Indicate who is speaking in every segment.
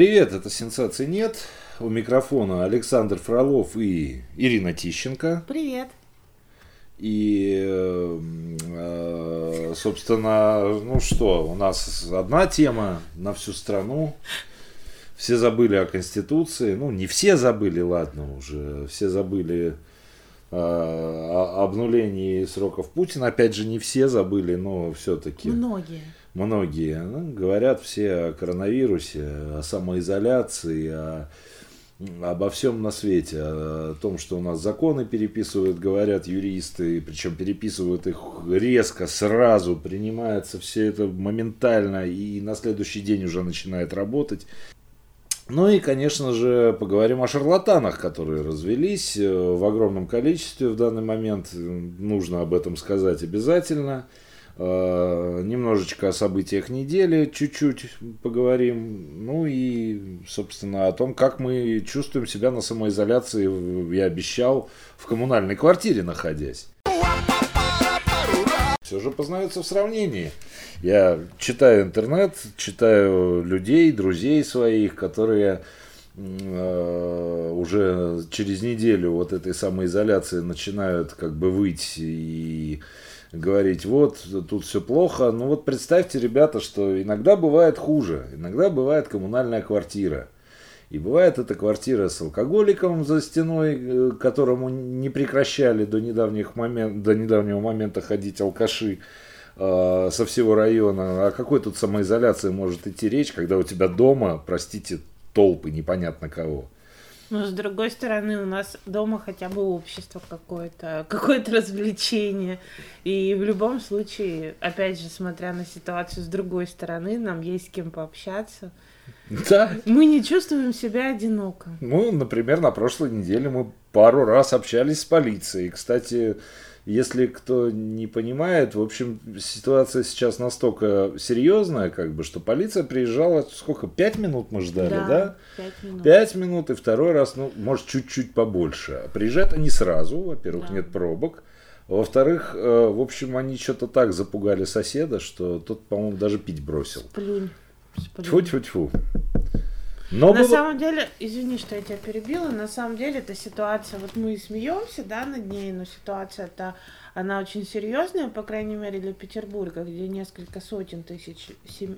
Speaker 1: Привет, это «Сенсации нет». У микрофона Александр Фролов и Ирина Тищенко.
Speaker 2: Привет.
Speaker 1: И, э, собственно, ну что, у нас одна тема на всю страну. Все забыли о Конституции. Ну, не все забыли, ладно, уже. Все забыли э, о обнулении сроков Путина. Опять же, не все забыли, но все-таки.
Speaker 2: Многие
Speaker 1: многие. Ну, говорят все о коронавирусе, о самоизоляции, о, обо всем на свете, о том, что у нас законы переписывают, говорят юристы, причем переписывают их резко, сразу, принимается все это моментально и на следующий день уже начинает работать. Ну и, конечно же, поговорим о шарлатанах, которые развелись э, в огромном количестве в данный момент. Нужно об этом сказать обязательно. Э, немножечко о событиях недели, чуть-чуть поговорим. Ну и, собственно, о том, как мы чувствуем себя на самоизоляции, я обещал, в коммунальной квартире находясь. Все же познается в сравнении. Я читаю интернет, читаю людей, друзей своих, которые э, уже через неделю вот этой самоизоляции начинают как бы выйти и говорить, вот, тут все плохо. Ну вот представьте, ребята, что иногда бывает хуже, иногда бывает коммунальная квартира. И бывает эта квартира с алкоголиком за стеной, э, которому не прекращали до, недавних момент, до недавнего момента ходить алкаши э, со всего района. О какой тут самоизоляции может идти речь, когда у тебя дома, простите, толпы непонятно кого.
Speaker 2: Но с другой стороны, у нас дома хотя бы общество какое-то, какое-то развлечение. И в любом случае, опять же, смотря на ситуацию с другой стороны, нам есть с кем пообщаться.
Speaker 1: Да.
Speaker 2: Мы не чувствуем себя одиноко.
Speaker 1: Ну, например, на прошлой неделе мы пару раз общались с полицией. Кстати, если кто не понимает, в общем, ситуация сейчас настолько серьезная, как бы, что полиция приезжала, сколько, пять минут мы ждали, да?
Speaker 2: да? Пять минут.
Speaker 1: Пять минут, и второй раз, ну, может, чуть-чуть побольше. Приезжают они сразу, во-первых, да. нет пробок. Во-вторых, э, в общем, они что-то так запугали соседа, что тот, по-моему, даже пить бросил.
Speaker 2: Сплюнь.
Speaker 1: Тьфу-тьфу-тьфу.
Speaker 2: Но на было... самом деле, извини, что я тебя перебила, на самом деле эта ситуация, вот мы смеемся, да, над ней, но ситуация-то, она очень серьезная, по крайней мере, для Петербурга, где несколько сотен тысяч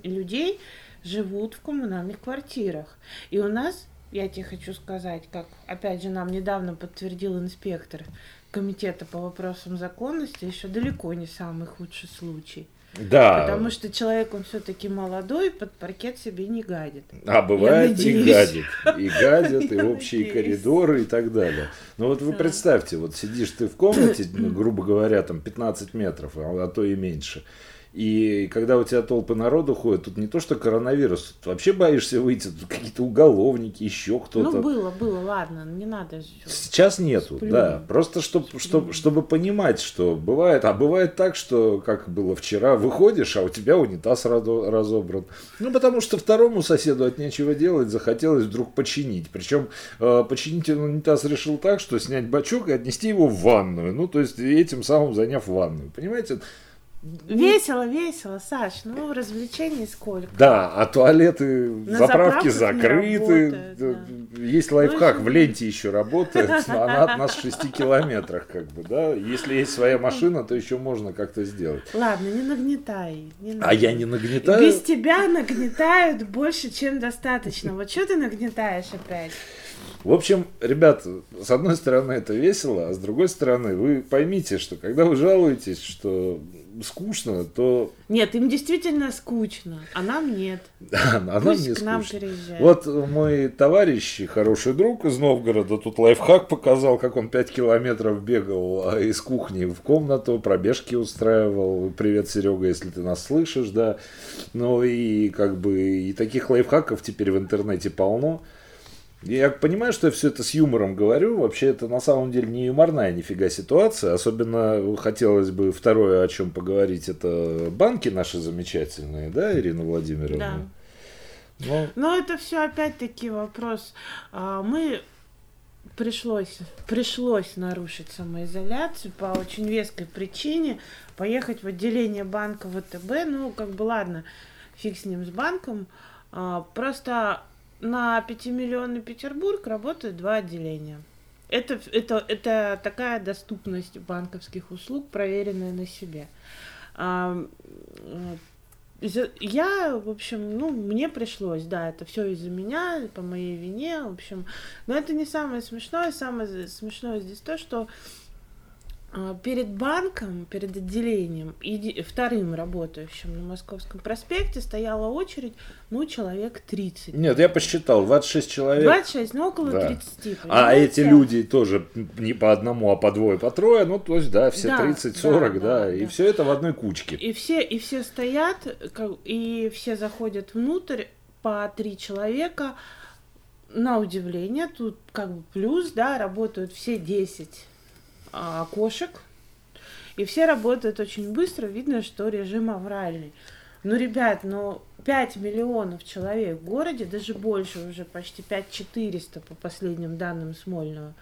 Speaker 2: людей живут в коммунальных квартирах. И у нас, я тебе хочу сказать, как, опять же, нам недавно подтвердил инспектор комитета по вопросам законности, еще далеко не самый худший случай.
Speaker 1: Да.
Speaker 2: Потому что человек, он все-таки молодой, под паркет себе не гадит.
Speaker 1: А бывает и гадит. И гадит, и общие коридоры и так далее. Но вот вы представьте, вот сидишь ты в комнате, ну, грубо говоря, там 15 метров, а, а то и меньше. И когда у тебя толпы народу ходят, тут не то что коронавирус, тут вообще боишься выйти, тут какие-то уголовники, еще кто-то.
Speaker 2: Ну, было, было, ладно, не надо.
Speaker 1: Сейчас нету, Сплю. да. Просто чтобы, чтобы, чтобы понимать, что бывает, а бывает так, что, как было вчера, выходишь, а у тебя унитаз разобран. Ну, потому что второму соседу от нечего делать захотелось вдруг починить. Причем э, починитель унитаз решил так, что снять бачок и отнести его в ванную. Ну, то есть этим самым заняв ванную. Понимаете?
Speaker 2: Весело, весело, Саш, ну развлечений сколько.
Speaker 1: Да, а туалеты, На заправки закрыты. Работают, да. Есть лайфхак, ну, в ленте еще работает, но она от нас в 6 километрах, как бы, да. Если есть своя машина, то еще можно как-то сделать.
Speaker 2: Ладно, не нагнетай.
Speaker 1: Не а я не нагнетаю?
Speaker 2: Без тебя нагнетают больше, чем достаточно. Вот что ты нагнетаешь опять?
Speaker 1: В общем, ребят, с одной стороны это весело, а с другой стороны вы поймите, что когда вы жалуетесь, что скучно, то...
Speaker 2: Нет, им действительно скучно, а нам нет.
Speaker 1: а нам не скучно. Вот мой товарищ, хороший друг из Новгорода, тут лайфхак показал, как он 5 километров бегал а из кухни в комнату, пробежки устраивал. Привет, Серега, если ты нас слышишь, да. Ну и как бы и таких лайфхаков теперь в интернете полно. Я понимаю, что я все это с юмором говорю. Вообще это на самом деле не юморная нифига ситуация. Особенно хотелось бы второе, о чем поговорить, это банки наши замечательные, да, Ирина Владимировна?
Speaker 2: Да. Но, Но это все опять-таки вопрос. А, мы пришлось, пришлось нарушить самоизоляцию по очень веской причине, поехать в отделение банка ВТБ, ну, как бы ладно, фиг с ним, с банком, а, просто на 5-миллионный Петербург работают два отделения. Это, это, это такая доступность банковских услуг, проверенная на себе. А, я, в общем, ну, мне пришлось, да, это все из-за меня, по моей вине, в общем. Но это не самое смешное. Самое смешное здесь то, что перед банком, перед отделением, и вторым работающим на Московском проспекте стояла очередь, ну, человек 30.
Speaker 1: Нет, я посчитал, 26 человек.
Speaker 2: 26, ну, около да. 30.
Speaker 1: Понимаете? А эти люди тоже не по одному, а по двое, по трое, ну, то есть, да, все да, 30-40, да, да, да, и все это в одной кучке.
Speaker 2: И все, и все стоят, и все заходят внутрь по три человека, на удивление, тут как бы плюс, да, работают все 10 а, кошек. И все работают очень быстро, видно, что режим авральный. Ну, ребят, ну 5 миллионов человек в городе, даже больше, уже почти 5 400 по последним данным Смольного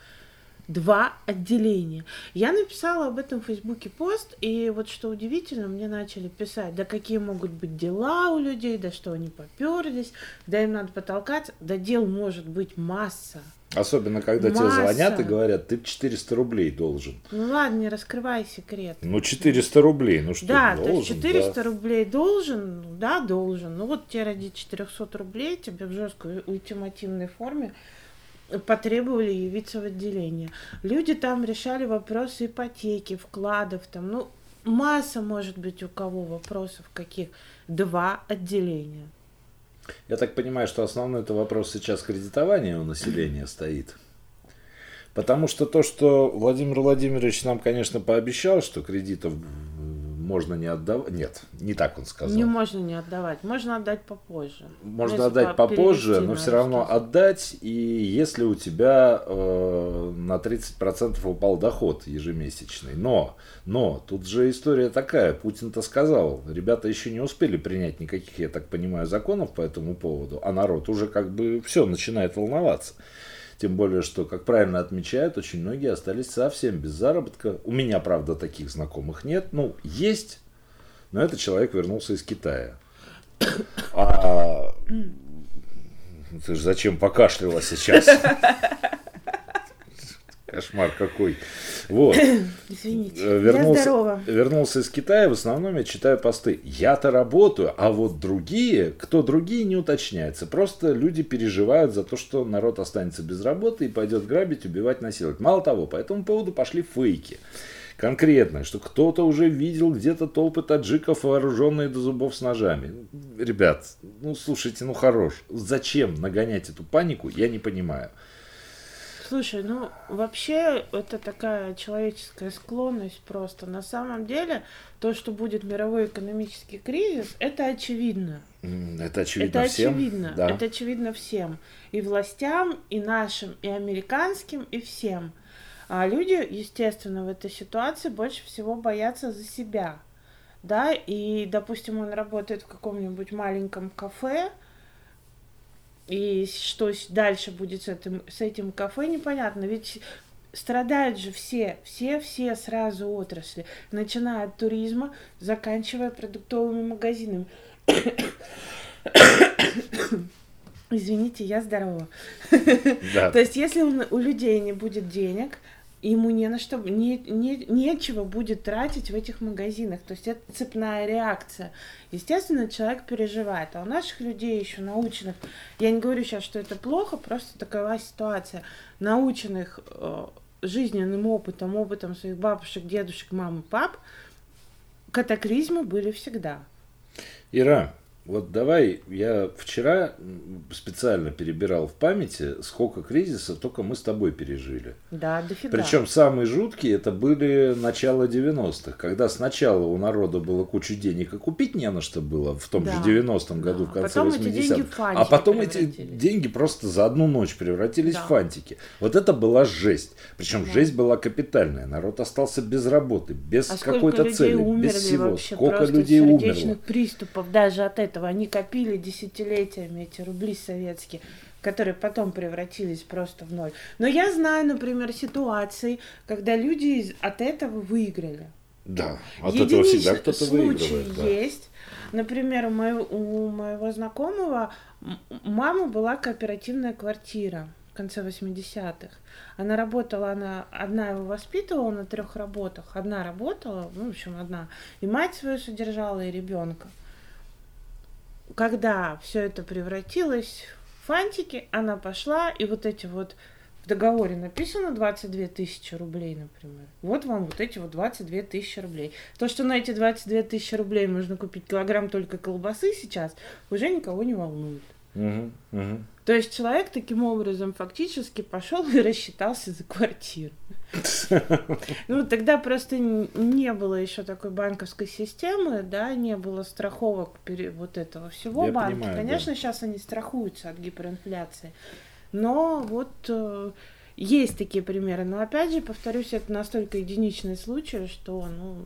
Speaker 2: два отделения. Я написала об этом в Фейсбуке пост, и вот что удивительно, мне начали писать, да какие могут быть дела у людей, да что они поперлись, да им надо потолкать, да дел может быть масса.
Speaker 1: Особенно, когда Масса. тебе звонят и говорят, ты 400 рублей должен.
Speaker 2: Ну ладно, не раскрывай секрет.
Speaker 1: Ну 400 рублей, ну что,
Speaker 2: Да, должен, есть 400 да. рублей должен, ну да, должен. Ну вот тебе ради 400 рублей тебе в жесткой ультимативной форме потребовали явиться в отделение. Люди там решали вопросы ипотеки, вкладов, там, ну, масса может быть у кого вопросов каких. Два отделения.
Speaker 1: Я так понимаю, что основной это вопрос сейчас кредитования у населения стоит. Потому что то, что Владимир Владимирович нам, конечно, пообещал, что кредитов можно не отдавать. Нет, не так он сказал.
Speaker 2: Не можно не отдавать, можно отдать попозже.
Speaker 1: Можно ну, отдать попозже, но все равно что отдать. И если у тебя э, на 30% упал доход ежемесячный. Но, но тут же история такая. Путин-то сказал, ребята еще не успели принять никаких, я так понимаю, законов по этому поводу, а народ уже как бы все начинает волноваться. Тем более, что, как правильно отмечают, очень многие остались совсем без заработка. У меня, правда, таких знакомых нет. Ну, есть, но этот человек вернулся из Китая. А ты же зачем покашляла сейчас? Кошмар какой. Вот.
Speaker 2: Извините. Вернулся, я здорова.
Speaker 1: Вернулся из Китая, в основном я читаю посты. Я-то работаю, а вот другие, кто другие, не уточняется. Просто люди переживают за то, что народ останется без работы и пойдет грабить, убивать, насиловать. Мало того, по этому поводу пошли фейки. Конкретно, что кто-то уже видел где-то толпы таджиков, вооруженные до зубов с ножами. Ребят, ну слушайте, ну хорош. Зачем нагонять эту панику, я не понимаю.
Speaker 2: Слушай, ну вообще это такая человеческая склонность просто. На самом деле то, что будет мировой экономический кризис, это очевидно.
Speaker 1: Это очевидно это всем.
Speaker 2: Очевидно. Да. Это очевидно всем. И властям, и нашим, и американским, и всем. А люди, естественно, в этой ситуации больше всего боятся за себя. Да, и, допустим, он работает в каком-нибудь маленьком кафе, и что дальше будет с этим, с этим кафе, непонятно. Ведь страдают же все, все-все сразу отрасли, начиная от туризма, заканчивая продуктовыми магазинами. Извините, я здорова. Да. То есть, если у людей не будет денег, ему не на что, не, не, нечего будет тратить в этих магазинах. То есть это цепная реакция. Естественно, человек переживает. А у наших людей еще наученных, я не говорю сейчас, что это плохо, просто такова ситуация, наученных э, жизненным опытом, опытом своих бабушек, дедушек, мам и пап, катаклизмы были всегда.
Speaker 1: Ира, вот давай, я вчера специально перебирал в памяти, сколько кризисов только мы с тобой пережили.
Speaker 2: Да, дофига.
Speaker 1: Причем самые жуткие это были начало 90-х, когда сначала у народа было кучу денег, и купить не на что было в том да. же 90-м году, да. в конце 80-х. А потом эти деньги просто за одну ночь превратились да. в фантики. Вот это была жесть. Причем да. жесть была капитальная. Народ остался без работы, без а какой-то цели, без всего. Сколько людей умерло.
Speaker 2: приступов даже от этого этого. Они копили десятилетиями эти рубли советские которые потом превратились просто в ноль. Но я знаю, например, ситуации, когда люди от этого выиграли.
Speaker 1: Да, от Единичный этого всегда кто-то выигрывает.
Speaker 2: Да. есть, Например, у моего, у моего знакомого мама была кооперативная квартира в конце 80-х. Она работала, она одна его воспитывала на трех работах. Одна работала, ну, в общем, одна. И мать свою содержала, и ребенка. Когда все это превратилось в фантики, она пошла, и вот эти вот в договоре написано 22 тысячи рублей, например. Вот вам вот эти вот 22 тысячи рублей. То, что на эти 22 тысячи рублей можно купить килограмм только колбасы сейчас, уже никого не волнует.
Speaker 1: Угу, угу.
Speaker 2: То есть человек таким образом фактически пошел и рассчитался за квартиру. Ну, тогда просто не было еще такой банковской системы, да, не было страховок вот этого всего банка. Конечно, сейчас они страхуются от гиперинфляции. Но вот э, есть такие примеры. Но опять же, повторюсь, это настолько единичный случай, что ну,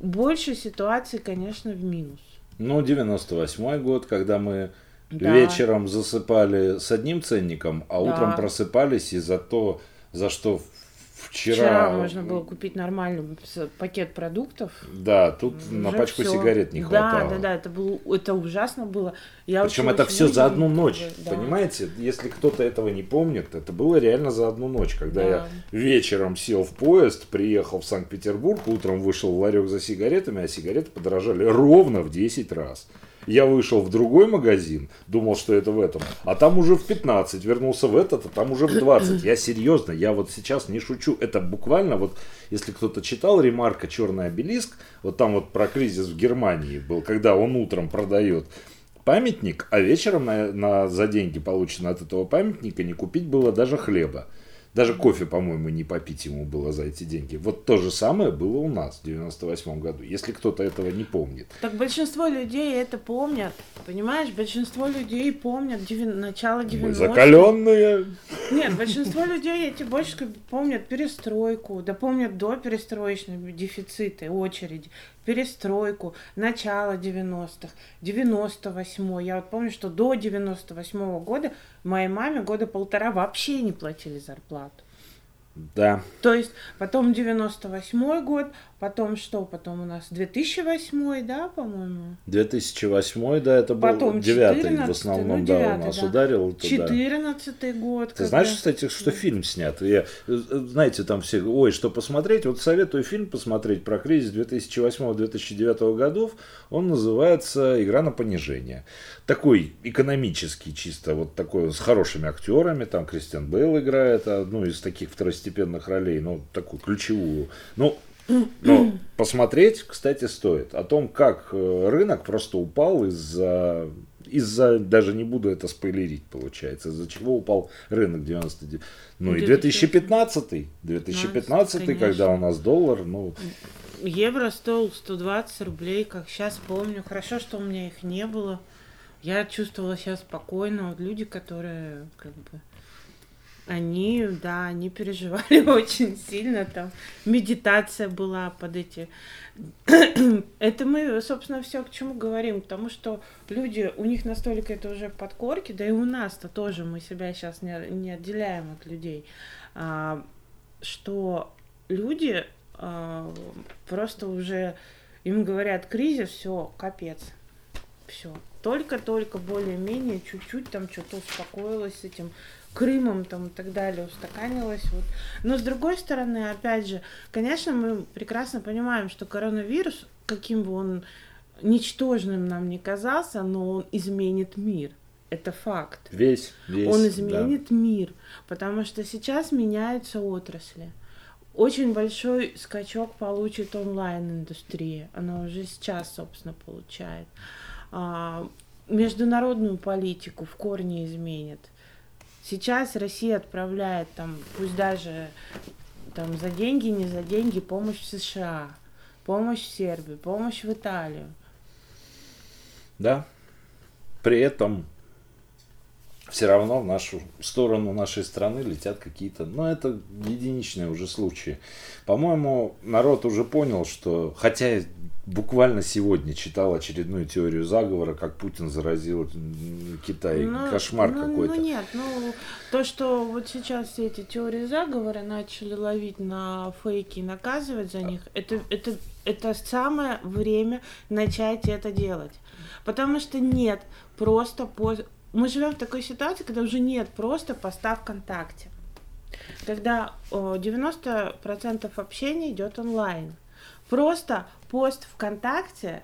Speaker 2: больше ситуаций, конечно, в минус.
Speaker 1: Ну, 98 год, когда мы да. вечером засыпали с одним ценником, а да. утром просыпались и за то, за что Вчера... Вчера
Speaker 2: можно было купить нормальный пакет продуктов.
Speaker 1: Да, тут Уже на пачку все. сигарет не хватало.
Speaker 2: Да, да, да, это было, это ужасно было. Я
Speaker 1: Причем это все за одну ночь, да. понимаете? Если кто-то этого не помнит, это было реально за одну ночь, когда да. я вечером сел в поезд, приехал в Санкт-Петербург, утром вышел в ларек за сигаретами, а сигареты подорожали ровно в 10 раз. Я вышел в другой магазин, думал, что это в этом, а там уже в 15, вернулся в этот, а там уже в 20. Я серьезно, я вот сейчас не шучу. Это буквально вот, если кто-то читал ремарка «Черный обелиск», вот там вот про кризис в Германии был, когда он утром продает памятник, а вечером на, на, за деньги, полученные от этого памятника, не купить было даже хлеба. Даже кофе, по-моему, не попить ему было за эти деньги. Вот то же самое было у нас в 98 году, если кто-то этого не помнит.
Speaker 2: Так большинство людей это помнят, понимаешь? Большинство людей помнят деви... начало 90-х. Мы
Speaker 1: закаленные.
Speaker 2: Нет, большинство людей эти больше помнят перестройку, да помнят до перестроечные дефициты, очереди перестройку, начало 90-х, 98-й. Я вот помню, что до 98-го года моей маме года полтора вообще не платили зарплату.
Speaker 1: Да.
Speaker 2: То есть потом 98 год, потом что? Потом у нас 2008, да, по-моему?
Speaker 1: 2008, да, это был потом девятый в основном, ну, 9, да, у нас да. ударил.
Speaker 2: 14 год.
Speaker 1: Ты когда... знаешь, кстати, что фильм снят? Я, знаете, там все, ой, что посмотреть? Вот советую фильм посмотреть про кризис 2008-2009 годов. Он называется «Игра на понижение». Такой экономический чисто, вот такой с хорошими актерами. Там Кристиан Бейл играет одну из таких второстепенных ролей, ну, такую ключевую. Ну, но посмотреть, кстати, стоит. О том, как э, рынок просто упал из-за из-за, даже не буду это спойлерить, получается, из-за чего упал рынок 99. Ну и 2015, 2015, ну, когда у нас доллар, ну...
Speaker 2: Евро стоил 120 рублей, как сейчас помню. Хорошо, что у меня их не было. Я чувствовала себя спокойно. Вот люди, которые как бы они, да, они переживали очень сильно, там медитация была под эти... это мы, собственно, все к чему говорим, потому что люди, у них настолько это уже под корки, да и у нас-то тоже мы себя сейчас не, не отделяем от людей, а, что люди а, просто уже, им говорят, кризис, все, капец, все. Только-только более-менее чуть-чуть там что-то успокоилось с этим Крымом там и так далее устаканилось. Вот. Но с другой стороны, опять же, конечно, мы прекрасно понимаем, что коронавирус, каким бы он ничтожным нам не казался, но он изменит мир. Это факт.
Speaker 1: Весь, весь.
Speaker 2: Он изменит да. мир, потому что сейчас меняются отрасли. Очень большой скачок получит онлайн-индустрия. Она уже сейчас, собственно, получает. А, международную политику в корне изменит. Сейчас Россия отправляет там, пусть даже там за деньги, не за деньги, помощь в США, помощь в Сербию, помощь в Италию.
Speaker 1: Да. При этом все равно в нашу сторону нашей страны летят какие-то, ну это единичные уже случаи. По-моему, народ уже понял, что, хотя буквально сегодня читал очередную теорию заговора, как Путин заразил Китай. Ну, Кошмар ну, какой-то.
Speaker 2: Ну нет, ну то, что вот сейчас все эти теории заговора начали ловить на фейки и наказывать за них, это, это, это самое время начать это делать. Потому что нет просто пост... Мы живем в такой ситуации, когда уже нет просто поста ВКонтакте. Когда 90% общения идет онлайн. Просто пост ВКонтакте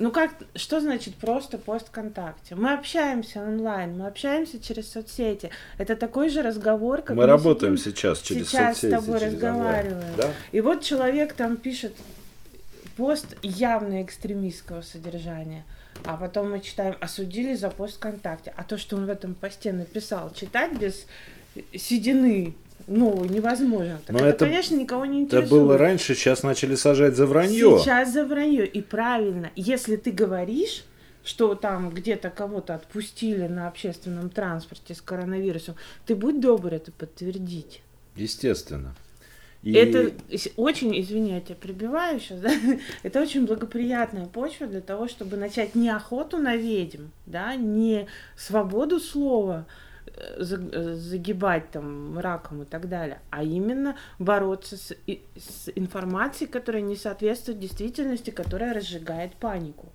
Speaker 2: ну как, что значит просто пост ВКонтакте? Мы общаемся онлайн, мы общаемся через соцсети. Это такой же разговор,
Speaker 1: как мы, мы работаем сейчас через
Speaker 2: сейчас
Speaker 1: соцсети.
Speaker 2: Сейчас с тобой разговариваем. Да? И вот человек там пишет пост явно экстремистского содержания. А потом мы читаем, осудили за пост ВКонтакте. А то, что он в этом посте написал, читать без седины ну, невозможно. Так Но это, это, конечно, никого не интересует.
Speaker 1: Это было раньше, сейчас начали сажать за вранье.
Speaker 2: Сейчас за вранье. И правильно, если ты говоришь, что там где-то кого-то отпустили на общественном транспорте с коронавирусом, ты будь добр это подтвердить.
Speaker 1: Естественно.
Speaker 2: И... Это очень, извини, я тебя прибиваю сейчас, да? это очень благоприятная почва для того, чтобы начать не охоту на ведьм, да, не свободу слова, загибать там раком и так далее, а именно бороться с, с информацией, которая не соответствует действительности, которая разжигает панику.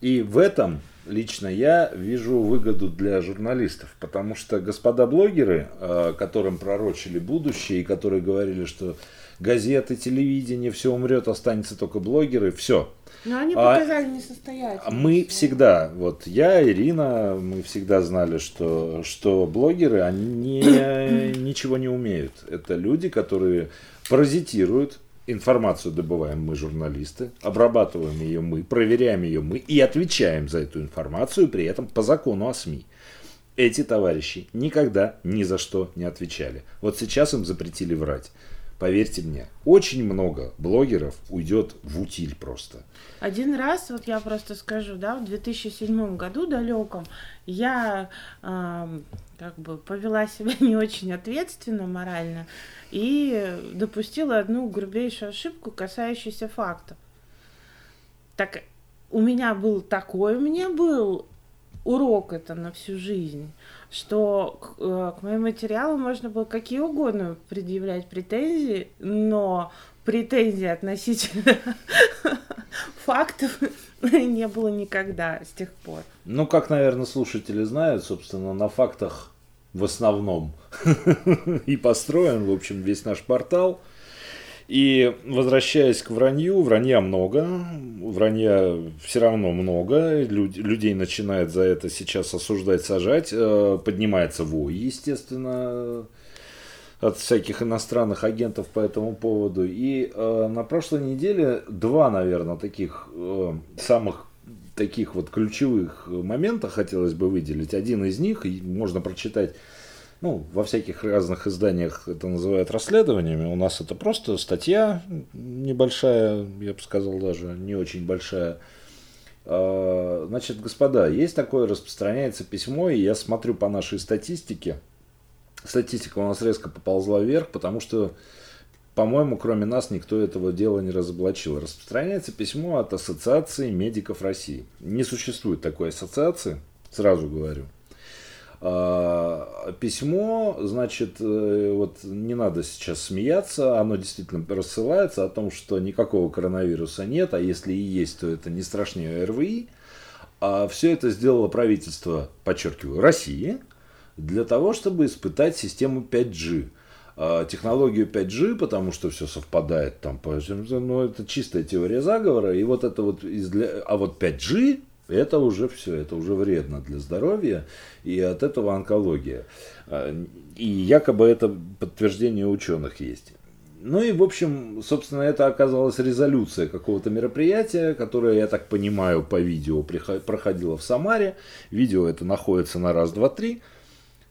Speaker 1: И в этом лично я вижу выгоду для журналистов, потому что господа блогеры, э, которым пророчили будущее и которые говорили, что газеты, телевидение, все умрет, останется только блогеры, все,
Speaker 2: но они а показали а, несостоятельность.
Speaker 1: Мы всегда, вот я, Ирина, мы всегда знали, что, что блогеры, они ничего не умеют. Это люди, которые паразитируют, информацию добываем мы, журналисты, обрабатываем ее мы, проверяем ее мы и отвечаем за эту информацию при этом по закону о СМИ. Эти товарищи никогда ни за что не отвечали. Вот сейчас им запретили врать. Поверьте мне, очень много блогеров уйдет в утиль просто.
Speaker 2: Один раз, вот я просто скажу, да, в 2007 году далеком я э, как бы повела себя не очень ответственно морально и допустила одну грубейшую ошибку, касающуюся фактов. Так у меня был такой, у меня был урок это на всю жизнь что к, э, к моим материалам можно было какие угодно предъявлять претензии, но претензий относительно фактов не было никогда с тех пор.
Speaker 1: Ну, как, наверное, слушатели знают, собственно, на фактах в основном и построен, в общем, весь наш портал. И возвращаясь к вранью, вранья много, вранья все равно много, Люд, людей начинает за это сейчас осуждать, сажать, э, поднимается вой, естественно, от всяких иностранных агентов по этому поводу. И э, на прошлой неделе два, наверное, таких э, самых таких вот ключевых момента хотелось бы выделить. Один из них, можно прочитать ну, во всяких разных изданиях это называют расследованиями. У нас это просто статья небольшая, я бы сказал даже не очень большая. А, значит, господа, есть такое, распространяется письмо, и я смотрю по нашей статистике. Статистика у нас резко поползла вверх, потому что, по-моему, кроме нас никто этого дела не разоблачил. Распространяется письмо от Ассоциации медиков России. Не существует такой ассоциации, сразу говорю. А, письмо, значит, э, вот не надо сейчас смеяться, оно действительно рассылается о том, что никакого коронавируса нет, а если и есть, то это не страшнее РВИ. А все это сделало правительство, подчеркиваю, России, для того, чтобы испытать систему 5G а, технологию 5G, потому что все совпадает там, ну, это чистая теория заговора, и вот это вот, из а вот 5G это уже все, это уже вредно для здоровья, и от этого онкология. А, и якобы это подтверждение ученых есть. Ну и, в общем, собственно, это оказалась резолюция какого-то мероприятия, которое, я так понимаю, по видео проходило в Самаре. Видео это находится на раз, два, три.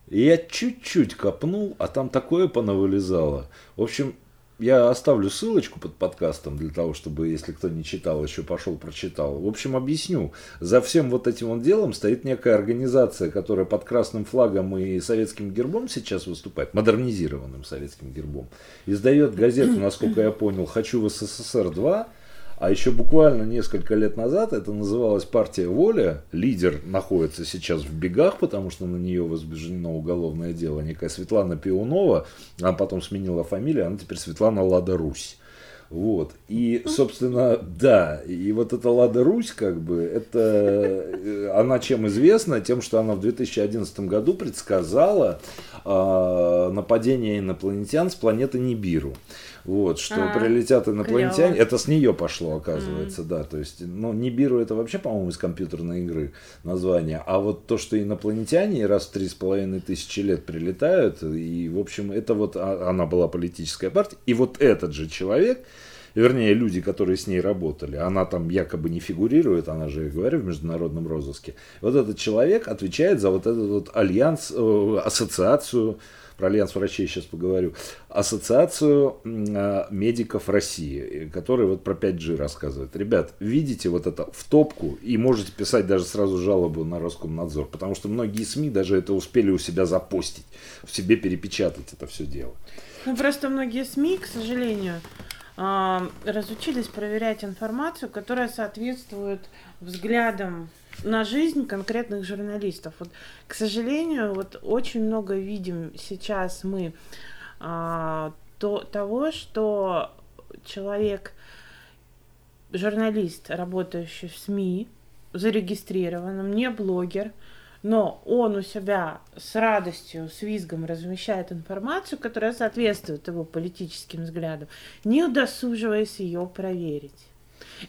Speaker 1: И я чуть-чуть копнул, а там такое понавылезало. В общем, я оставлю ссылочку под подкастом для того, чтобы, если кто не читал, еще пошел прочитал. В общем, объясню. За всем вот этим вот делом стоит некая организация, которая под красным флагом и советским гербом сейчас выступает, модернизированным советским гербом. Издает газету, насколько я понял, «Хочу в СССР 2», а еще буквально несколько лет назад это называлась партия Воля. Лидер находится сейчас в бегах, потому что на нее возбуждено уголовное дело. Некая Светлана Пионова, она потом сменила фамилию, она теперь Светлана Лада Русь. Вот. И, собственно, да, и вот эта Лада Русь, как бы, это э, она чем известна? Тем, что она в 2011 году предсказала э, нападение инопланетян с планеты Нибиру. Вот, что а, прилетят инопланетяне. Клево. Это с нее пошло, оказывается, mm. да. То есть, ну, Нибиру это вообще, по-моему, из компьютерной игры название. А вот то, что инопланетяне раз в три с половиной тысячи лет прилетают, и, в общем, это вот а, она была политическая партия. И вот этот же человек, вернее, люди, которые с ней работали, она там якобы не фигурирует, она же, я говорю, в международном розыске. Вот этот человек отвечает за вот этот вот альянс, э, ассоциацию про Альянс врачей сейчас поговорю, Ассоциацию а, медиков России, которые вот про 5G рассказывают. Ребят, видите вот это в топку и можете писать даже сразу жалобу на Роскомнадзор, потому что многие СМИ даже это успели у себя запостить, в себе перепечатать это все дело.
Speaker 2: Ну просто многие СМИ, к сожалению, разучились проверять информацию, которая соответствует взглядам на жизнь конкретных журналистов. Вот, к сожалению, вот очень много видим сейчас мы а, то, того, что человек, журналист, работающий в СМИ, зарегистрированным, не блогер, но он у себя с радостью, с визгом размещает информацию, которая соответствует его политическим взглядам, не удосуживаясь ее проверить.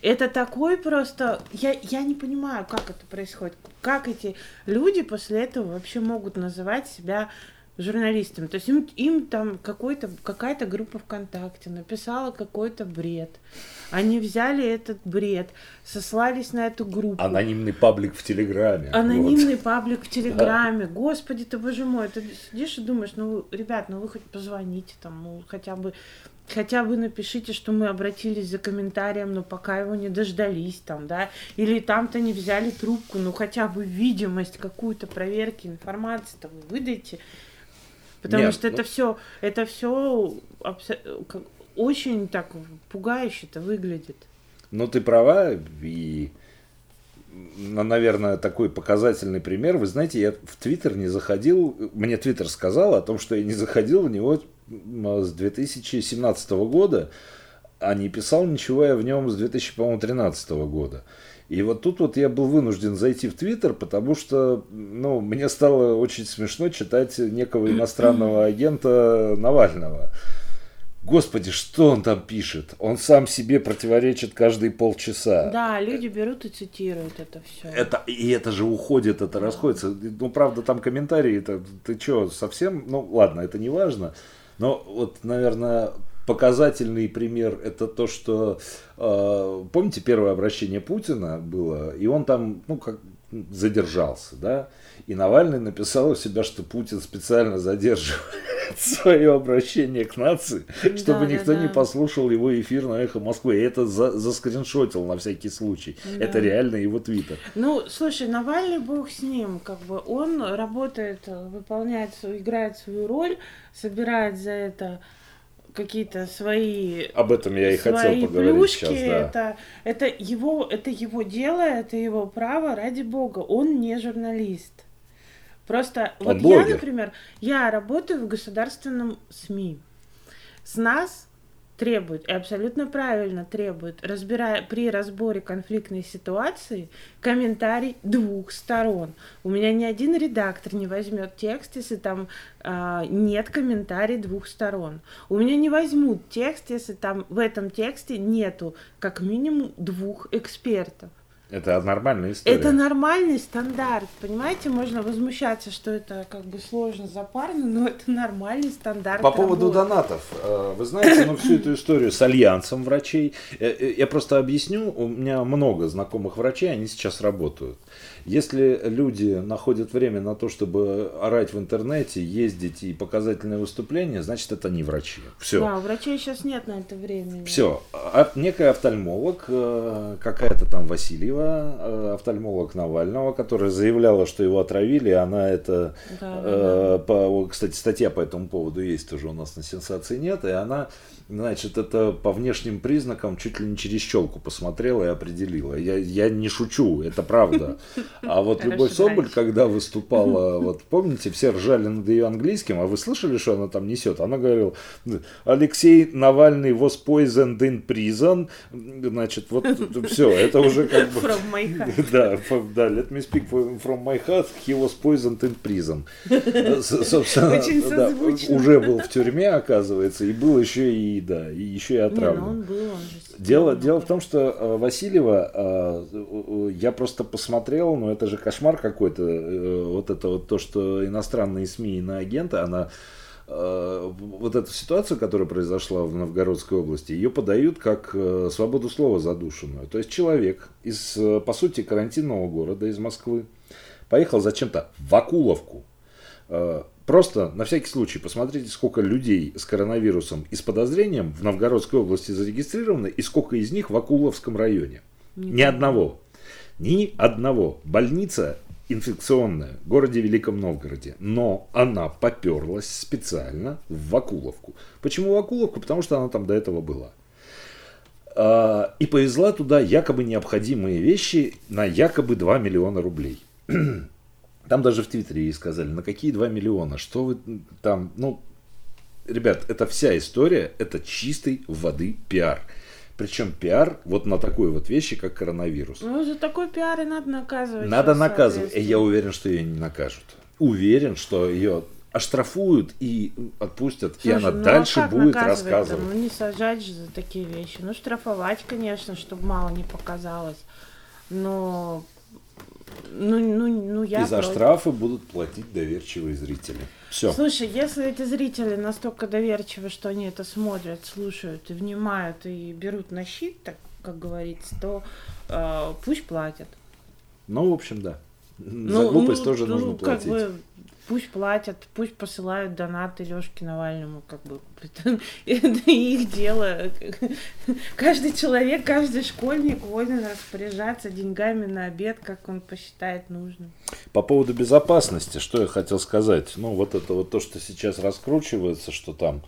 Speaker 2: Это такой просто... Я, я не понимаю, как это происходит. Как эти люди после этого вообще могут называть себя журналистами. То есть им, им там какой-то, какая-то группа ВКонтакте написала какой-то бред. Они взяли этот бред, сослались на эту группу.
Speaker 1: Анонимный паблик в Телеграме.
Speaker 2: Анонимный вот. паблик в Телеграме. Да. Господи ты, боже мой, ты сидишь и думаешь, ну, ребят, ну вы хоть позвоните там, ну, хотя бы хотя бы напишите, что мы обратились за комментарием, но пока его не дождались там, да, или там-то не взяли трубку, ну хотя бы видимость какую-то проверки информации-то вы выдайте, потому Нет, что ну... это все, это все очень так пугающе-то выглядит.
Speaker 1: Ну ты права и наверное, такой показательный пример. Вы знаете, я в Твиттер не заходил, мне Твиттер сказал о том, что я не заходил в него с 2017 года, а не писал ничего я в нем с 2013 года. И вот тут вот я был вынужден зайти в Твиттер, потому что ну, мне стало очень смешно читать некого иностранного агента Навального. Господи, что он там пишет? Он сам себе противоречит каждые полчаса.
Speaker 2: Да, люди берут и цитируют это все.
Speaker 1: Это, и это же уходит, это да. расходится. Ну, правда, там комментарии, это, ты что, совсем? Ну, ладно, это не важно. Но вот, наверное, показательный пример это то, что э, помните первое обращение Путина было, и он там, ну, как задержался, да, и Навальный написал у себя, что Путин специально задерживает свое обращение к нации, чтобы да, никто да, не послушал его эфир на Эхо Москвы. И это за, заскриншотил на всякий случай. Да. Это реально его твиттер.
Speaker 2: Ну, слушай, Навальный бог с ним, как бы он работает, выполняет, играет свою роль, собирает за это какие-то свои
Speaker 1: об этом я и хотел поговорить плюшки, сейчас, да.
Speaker 2: это это его это его дело это его право ради бога он не журналист Просто Он вот блогер. я, например, я работаю в государственном СМИ. С нас требует, и абсолютно правильно требует, разбирая при разборе конфликтной ситуации, комментарий двух сторон. У меня ни один редактор не возьмет текст, если там э, нет комментариев двух сторон. У меня не возьмут текст, если там в этом тексте нету как минимум двух экспертов.
Speaker 1: Это нормальная история.
Speaker 2: Это нормальный стандарт, понимаете? Можно возмущаться, что это как бы сложно, запарно, но это нормальный стандарт.
Speaker 1: По поводу работы. донатов, э, вы знаете, ну всю эту историю с альянсом врачей, э, э, я просто объясню, у меня много знакомых врачей, они сейчас работают. Если люди находят время на то, чтобы орать в интернете, ездить и показательные выступления, значит, это не врачи. Все.
Speaker 2: Да, врачей сейчас нет на это времени.
Speaker 1: Все. А некая офтальмолог, какая-то там Васильева, Васильева, э, офтальмолог Навального, которая заявляла, что его отравили, она это, да, э, да. По, кстати, статья по этому поводу есть тоже у нас на сенсации нет, и она Значит, это по внешним признакам чуть ли не через щелку посмотрела и определила. Я, я не шучу, это правда. А вот Любовь Соболь, когда выступала, вот помните, все ржали над ее английским, а вы слышали, что она там несет? Она говорила, Алексей Навальный was poisoned in prison. Значит, вот все, это уже как бы... From my heart. Да, да, let me speak from my heart, he was poisoned in prison. Собственно, Очень да, уже был в тюрьме, оказывается, и был еще и да, и еще и отравлен. Не, ну он был, он же дело, дело в том, что э, Васильева, э, я просто посмотрел, ну это же кошмар какой-то, э, вот это вот то, что иностранные СМИ и на агента, она вот эту ситуацию, которая произошла в Новгородской области, ее подают как свободу слова задушенную. То есть человек из, по сути, карантинного города, из Москвы, поехал зачем-то в Акуловку, Просто на всякий случай посмотрите, сколько людей с коронавирусом и с подозрением в Новгородской области зарегистрировано и сколько из них в Акуловском районе. Не Ни одного. Ни одного. Больница инфекционная в городе Великом Новгороде. Но она поперлась специально в Вакуловку. Почему в Вакуловку? Потому что она там до этого была. А, и повезла туда якобы необходимые вещи на якобы 2 миллиона рублей. Там даже в Твиттере ей сказали, на какие 2 миллиона, что вы там, ну, ребят, это вся история, это чистой воды пиар. Причем пиар вот на такой вот вещи, как коронавирус.
Speaker 2: Ну, за такой пиар и надо наказывать.
Speaker 1: Надо наказывать. И я уверен, что ее не накажут. Уверен, что ее оштрафуют и отпустят, Слушай, и она ну, а дальше а будет рассказывать.
Speaker 2: Ну не сажать же за такие вещи. Ну штрафовать, конечно, чтобы мало не показалось. Но ну, ну, ну, я
Speaker 1: И за против. штрафы будут платить доверчивые зрители. Все.
Speaker 2: Слушай, если эти зрители настолько доверчивы, что они это смотрят, слушают и внимают и берут на щит, так как говорится, то э, пусть платят.
Speaker 1: Ну, в общем, да. Ну, За глупость ну, тоже ну, нужно платить. Как бы,
Speaker 2: пусть платят, пусть посылают донаты Лешке Навальному, как бы это, их дело. Каждый человек, каждый школьник волен распоряжаться деньгами на обед, как он посчитает нужным.
Speaker 1: По поводу безопасности, что я хотел сказать. Ну, вот это вот то, что сейчас раскручивается, что там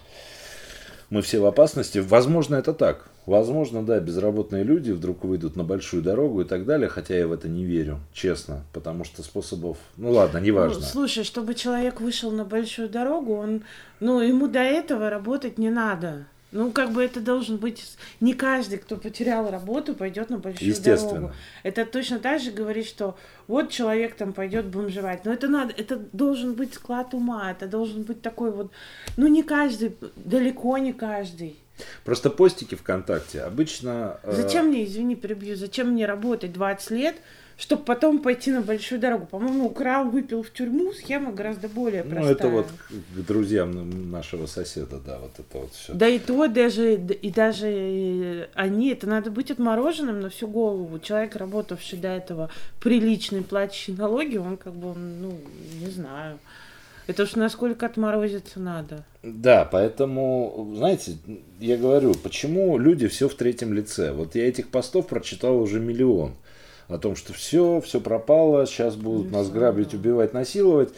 Speaker 1: мы все в опасности. Возможно, это так. Возможно, да, безработные люди вдруг выйдут на большую дорогу и так далее, хотя я в это не верю, честно, потому что способов, ну ладно, неважно. Ну,
Speaker 2: слушай, чтобы человек вышел на большую дорогу, он, ну, ему до этого работать не надо. Ну, как бы это должен быть... Не каждый, кто потерял работу, пойдет на большую дорогу. Это точно так же говорит, что вот человек там пойдет бомжевать. Но это надо, это должен быть склад ума, это должен быть такой вот... Ну, не каждый, далеко не каждый.
Speaker 1: Просто постики ВКонтакте обычно...
Speaker 2: Э, зачем мне, извини, перебью, зачем мне работать 20 лет, чтобы потом пойти на большую дорогу. По-моему, украл, выпил в тюрьму, схема гораздо более простая. Ну,
Speaker 1: это вот к друзьям нашего соседа, да, вот это вот все.
Speaker 2: Да и то даже, и даже э, они, это надо быть отмороженным на всю голову. Человек, работавший до этого приличный, платящий налоги, он как бы, ну, не знаю. Это уж насколько отморозиться надо.
Speaker 1: Да, поэтому, знаете, я говорю, почему люди все в третьем лице. Вот я этих постов прочитал уже миллион о том, что все, все пропало, сейчас будут не нас грабить, убивать, насиловать.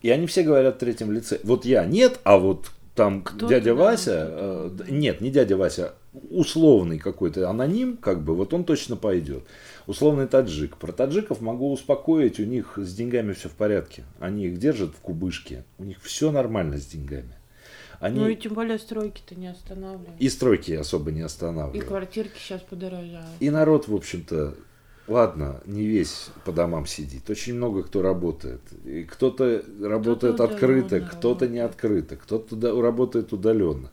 Speaker 1: И они все говорят в третьем лице. Вот я нет, а вот там Кто дядя Вася, э, нет, не дядя Вася, условный какой-то аноним, как бы, вот он точно пойдет. Условный таджик. Про таджиков могу успокоить, у них с деньгами все в порядке. Они их держат в кубышке, у них все нормально с деньгами.
Speaker 2: Они... Ну и тем более стройки-то не останавливают.
Speaker 1: И стройки особо не останавливают.
Speaker 2: И квартирки сейчас подорожают.
Speaker 1: И народ, в общем-то, ладно, не весь по домам сидит. Очень много кто работает. И кто-то работает кто открыто, кто-то не открыто, кто-то работает удаленно.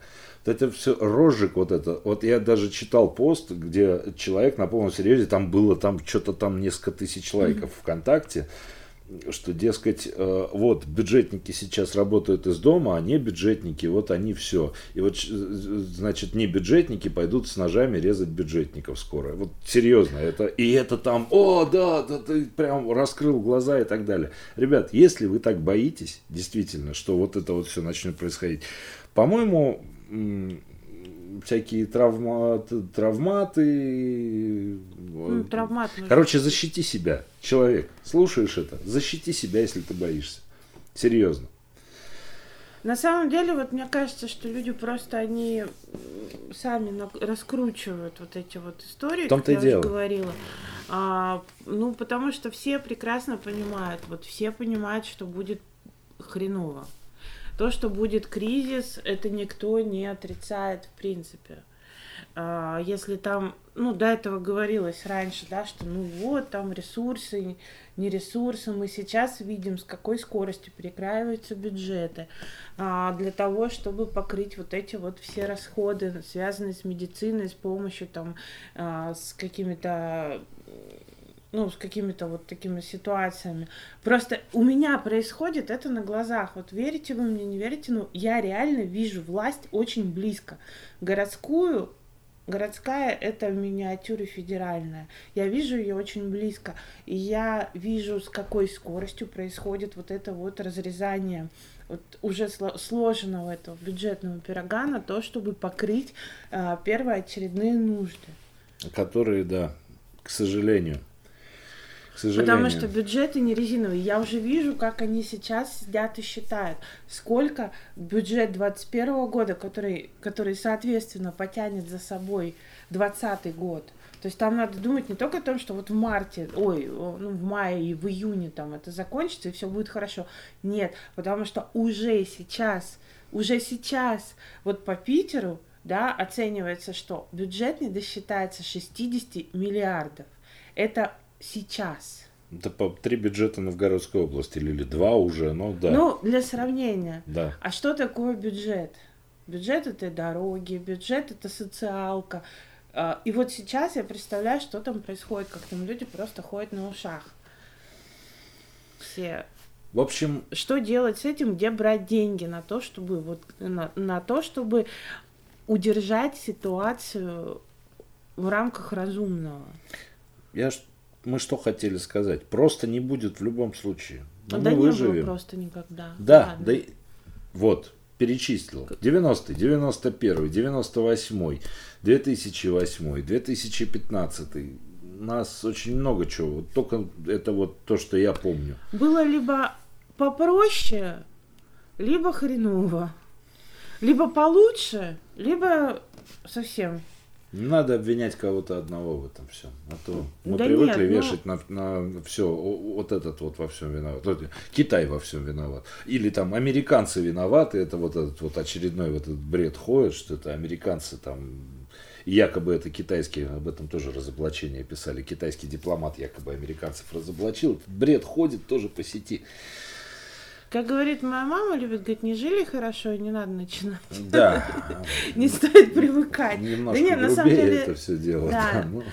Speaker 1: Это все розжиг вот это. Вот я даже читал пост, где человек на полном серьезе, там было там что-то там несколько тысяч лайков mm-hmm. ВКонтакте что, дескать, э, вот бюджетники сейчас работают из дома, а не бюджетники, вот они все. И вот, значит, не бюджетники пойдут с ножами резать бюджетников скоро. Вот серьезно, это, и это там, о, да, да, ты прям раскрыл глаза и так далее. Ребят, если вы так боитесь, действительно, что вот это вот все начнет происходить, по-моему, всякие травма, травматы,
Speaker 2: травмат.
Speaker 1: Короче, защити себя, человек. Слушаешь это? Защити себя, если ты боишься. Серьезно.
Speaker 2: На самом деле, вот мне кажется, что люди просто они сами раскручивают вот эти вот истории,
Speaker 1: как я дело.
Speaker 2: уже говорила. А, ну, потому что все прекрасно понимают, вот все понимают, что будет хреново. То, что будет кризис, это никто не отрицает в принципе. А, если там, ну, до этого говорилось раньше, да, что ну вот там ресурсы, не ресурсы, мы сейчас видим, с какой скоростью перекраиваются бюджеты а, для того, чтобы покрыть вот эти вот все расходы, связанные с медициной, с помощью там, а, с какими-то ну, с какими-то вот такими ситуациями. Просто у меня происходит это на глазах. Вот верите вы мне, не верите, но я реально вижу власть очень близко. Городскую Городская это в миниатюре федеральная. Я вижу ее очень близко. И я вижу, с какой скоростью происходит вот это вот разрезание вот уже сложенного этого бюджетного пирога на то, чтобы покрыть а, первоочередные нужды.
Speaker 1: Которые, да, к сожалению,
Speaker 2: сожалению. Потому что бюджеты не резиновые. Я уже вижу, как они сейчас сидят и считают, сколько бюджет 2021 года, который, который соответственно потянет за собой 2020 год. То есть там надо думать не только о том, что вот в марте, ой, ну в мае и в июне там это закончится и все будет хорошо. Нет, потому что уже сейчас, уже сейчас вот по Питеру, да, оценивается, что бюджет не досчитается 60 миллиардов. Это сейчас.
Speaker 1: Это по три бюджета Новгородской области или, или два уже, ну да.
Speaker 2: Ну, для сравнения.
Speaker 1: Да.
Speaker 2: А что такое бюджет? Бюджет это дороги, бюджет это социалка. А, и вот сейчас я представляю, что там происходит, как там люди просто ходят на ушах. Все.
Speaker 1: В общем...
Speaker 2: Что делать с этим, где брать деньги на то, чтобы вот на, на то, чтобы удержать ситуацию в рамках разумного?
Speaker 1: Я мы что хотели сказать? Просто не будет в любом случае.
Speaker 2: Но да мы не выживем. Просто никогда.
Speaker 1: Да, Ладно. да. Вот, перечислил. 90 91 98 2008 2015 нас очень много чего. Вот только это вот то, что я помню.
Speaker 2: Было либо попроще, либо хреново. Либо получше, либо совсем
Speaker 1: не надо обвинять кого-то одного в этом всем. А то мы да привыкли нет, вешать но... на, на все, вот этот вот во всем виноват. Китай во всем виноват. Или там американцы виноваты, это вот этот вот очередной вот этот бред ходит, что это американцы там якобы это китайские, об этом тоже разоблачение писали, китайский дипломат якобы американцев разоблачил. Бред ходит тоже по сети.
Speaker 2: Как говорит моя мама, любит говорить, не жили хорошо, не надо начинать.
Speaker 1: Да.
Speaker 2: Не стоит привыкать.
Speaker 1: Немножко да нет, на самом деле это все дело.
Speaker 2: Да. Ну.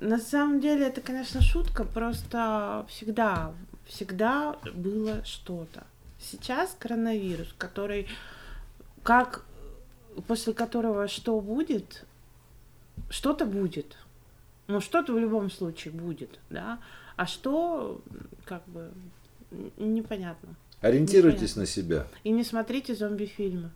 Speaker 2: На самом деле это, конечно, шутка, просто всегда, всегда было что-то. Сейчас коронавирус, который, как, после которого что будет, что-то будет. Ну, что-то в любом случае будет, да. А что, как бы, непонятно.
Speaker 1: Ориентируйтесь на себя.
Speaker 2: И не смотрите зомби-фильмы.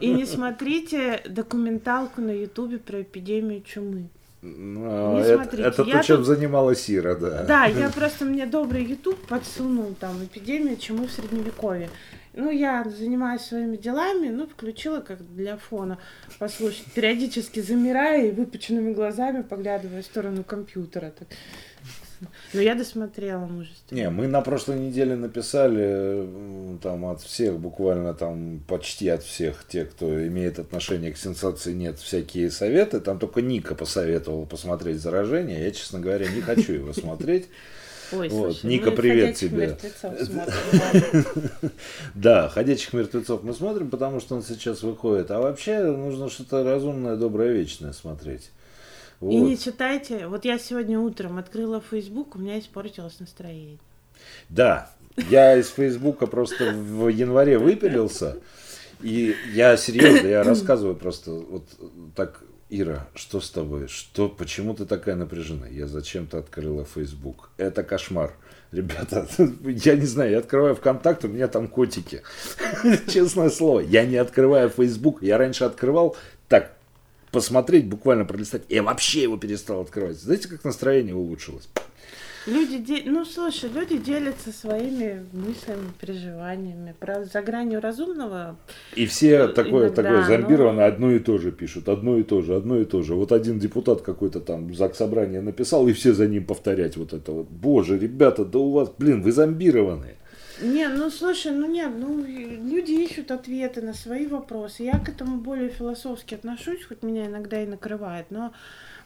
Speaker 2: И не смотрите документалку на Ютубе про эпидемию чумы.
Speaker 1: Ну, не это, смотрите. Это я то, чем тут... занималась Ира, да.
Speaker 2: Да, я просто мне добрый Ютуб подсунул там эпидемию чумы в средневековье. Ну, я занимаюсь своими делами, ну, включила как для фона послушать, периодически замирая и выпученными глазами поглядывая в сторону компьютера. Так. Но я досмотрела мужество.
Speaker 1: Не, мы на прошлой неделе написали там от всех, буквально там почти от всех тех, кто имеет отношение к сенсации нет, всякие советы. Там только Ника посоветовал посмотреть заражение. Я, честно говоря, не хочу его смотреть.
Speaker 2: Ой, вот. слушай,
Speaker 1: Ника, привет тебе. Да, ходячих мертвецов мы смотрим, потому что он сейчас выходит. А вообще нужно что-то разумное, доброе, вечное смотреть.
Speaker 2: Вот. И не читайте. Вот я сегодня утром открыла Facebook, у меня испортилось настроение.
Speaker 1: Да, я из Фейсбука просто в январе выпилился. И я серьезно, я рассказываю просто вот так, Ира, что с тобой? Что, почему ты такая напряжена? Я зачем-то открыла Facebook. Это кошмар. Ребята, я не знаю, я открываю ВКонтакт, у меня там котики. Честное слово, я не открываю Facebook. Я раньше открывал, так, посмотреть, буквально пролистать. Я вообще его перестал открывать. Знаете, как настроение улучшилось?
Speaker 2: Люди, де... ну слушай, люди делятся своими мыслями, переживаниями. Про за гранью разумного.
Speaker 1: И все такое, иногда, такое зомбированное но... одно и то же пишут, одно и то же, одно и то же. Вот один депутат какой-то там ЗАГС собрания написал, и все за ним повторять вот это вот. Боже, ребята, да у вас, блин, вы зомбированные.
Speaker 2: Не, ну слушай, ну нет, ну люди ищут ответы на свои вопросы. Я к этому более философски отношусь, хоть меня иногда и накрывает, но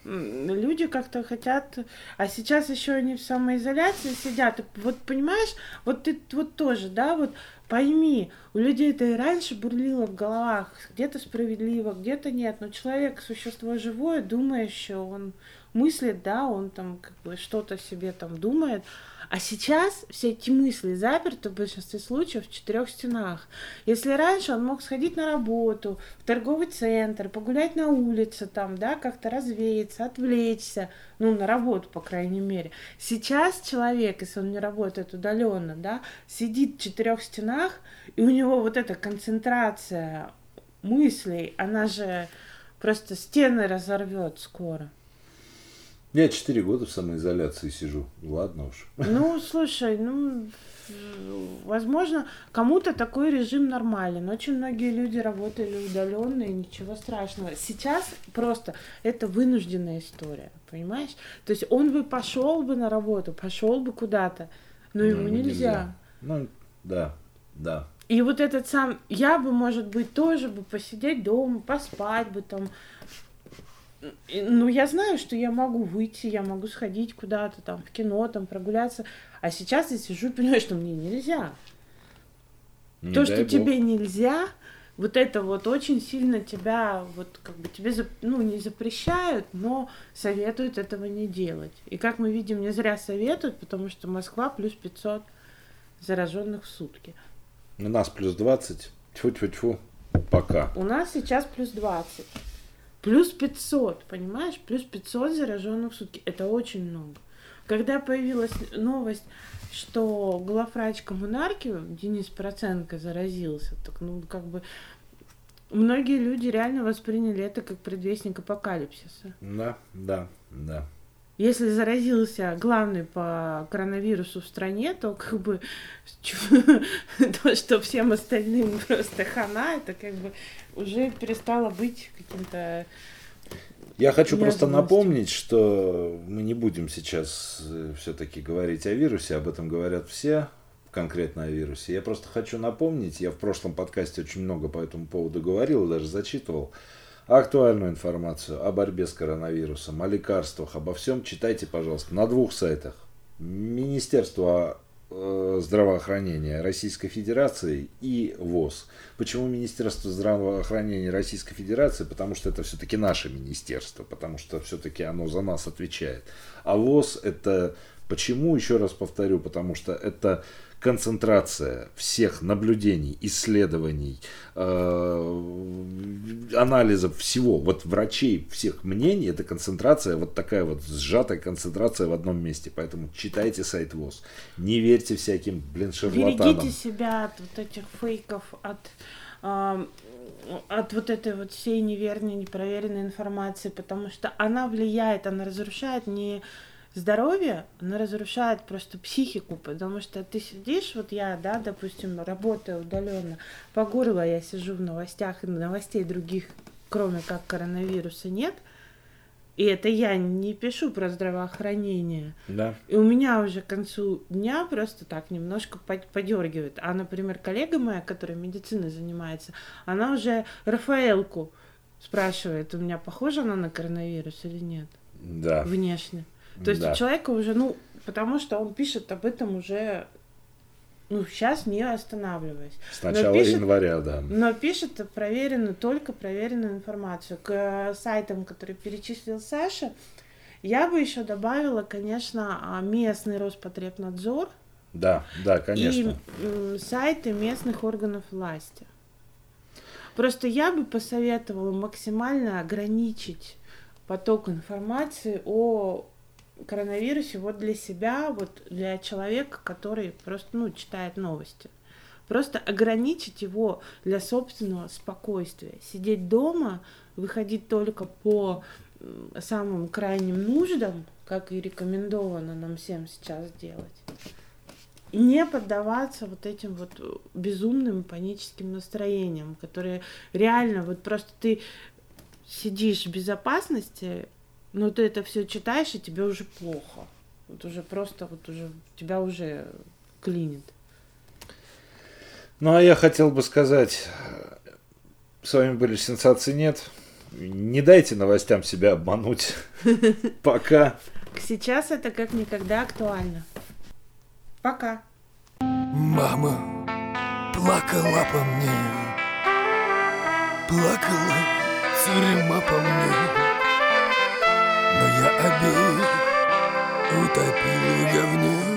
Speaker 2: люди как-то хотят, а сейчас еще они в самоизоляции сидят. Вот понимаешь, вот ты вот тоже, да, вот пойми, у людей это и раньше бурлило в головах, где-то справедливо, где-то нет, но человек существо живое, думающее, он мыслит, да, он там как бы что-то себе там думает, а сейчас все эти мысли заперты в большинстве случаев в четырех стенах. Если раньше он мог сходить на работу, в торговый центр, погулять на улице, там, да, как-то развеяться, отвлечься, ну, на работу, по крайней мере. Сейчас человек, если он не работает удаленно, да, сидит в четырех стенах, и у него вот эта концентрация мыслей, она же просто стены разорвет скоро.
Speaker 1: Я четыре года в самоизоляции сижу. Ладно уж.
Speaker 2: Ну, слушай, ну, возможно, кому-то такой режим нормален. Очень многие люди работали удаленно, и ничего страшного. Сейчас просто это вынужденная история, понимаешь? То есть он бы пошел бы на работу, пошел бы куда-то, но ну, ему ну, нельзя. нельзя.
Speaker 1: Ну, да, да.
Speaker 2: И вот этот сам, я бы, может быть, тоже бы посидеть дома, поспать бы там, ну, я знаю, что я могу выйти, я могу сходить куда-то там в кино, там прогуляться. А сейчас я сижу и понимаю, что мне нельзя. Не То, что бог. тебе нельзя, вот это вот очень сильно тебя, вот как бы тебе, ну, не запрещают, но советуют этого не делать. И как мы видим, не зря советуют, потому что Москва плюс 500 зараженных в сутки.
Speaker 1: У нас плюс 20. Тьфу-тьфу-тьфу. Пока.
Speaker 2: У нас сейчас плюс 20. Плюс 500, понимаешь? Плюс 500 зараженных в сутки. Это очень много. Когда появилась новость, что главврач коммунарки Денис Проценко заразился, так ну как бы многие люди реально восприняли это как предвестник апокалипсиса.
Speaker 1: Да, да, да.
Speaker 2: Если заразился главный по коронавирусу в стране, то как бы то, что всем остальным просто хана, это как бы уже перестало быть каким-то
Speaker 1: я хочу просто напомнить, что мы не будем сейчас э, все-таки говорить о вирусе, об этом говорят все, конкретно о вирусе. Я просто хочу напомнить, я в прошлом подкасте очень много по этому поводу говорил, даже зачитывал, актуальную информацию о борьбе с коронавирусом, о лекарствах, обо всем читайте, пожалуйста, на двух сайтах. Министерство Э, здравоохранения Российской Федерации и ВОЗ. Почему Министерство здравоохранения Российской Федерации? Потому что это все-таки наше министерство, потому что все-таки оно за нас отвечает. А ВОЗ это почему, еще раз повторю, потому что это концентрация всех наблюдений, исследований, э, анализов всего, вот врачей, всех мнений, это концентрация, вот такая вот сжатая концентрация в одном месте. Поэтому читайте сайт ВОЗ. Не верьте всяким, блин, шарлатанам.
Speaker 2: Берегите себя от вот этих фейков, от э, от вот этой вот всей неверной, непроверенной информации, потому что она влияет, она разрушает не здоровье, оно разрушает просто психику, потому что ты сидишь, вот я, да, допустим, работаю удаленно, по горло я сижу в новостях, и новостей других, кроме как коронавируса, нет. И это я не пишу про здравоохранение.
Speaker 1: Да.
Speaker 2: И у меня уже к концу дня просто так немножко подергивает. А, например, коллега моя, которая медициной занимается, она уже Рафаэлку спрашивает, у меня похожа она на коронавирус или нет?
Speaker 1: Да.
Speaker 2: Внешне. То есть да. у человека уже, ну, потому что он пишет об этом уже, ну, сейчас не останавливаясь.
Speaker 1: С начала пишет, января, да.
Speaker 2: Но пишет проверенную, только проверенную информацию. К сайтам, которые перечислил Саша, я бы еще добавила, конечно, местный Роспотребнадзор.
Speaker 1: Да, да, конечно.
Speaker 2: И сайты местных органов власти. Просто я бы посоветовала максимально ограничить поток информации о коронавирусе вот для себя, вот для человека, который просто, ну, читает новости. Просто ограничить его для собственного спокойствия. Сидеть дома, выходить только по самым крайним нуждам, как и рекомендовано нам всем сейчас делать. И не поддаваться вот этим вот безумным паническим настроениям, которые реально вот просто ты сидишь в безопасности, но ты это все читаешь, и тебе уже плохо. Вот уже просто, вот уже тебя уже клинит.
Speaker 1: Ну, а я хотел бы сказать, с вами были «Сенсации нет». Не дайте новостям себя обмануть. Пока.
Speaker 2: Сейчас это как никогда актуально. Пока.
Speaker 3: Мама плакала по мне, плакала тюрьма по мне, но я обеих утопил в говне.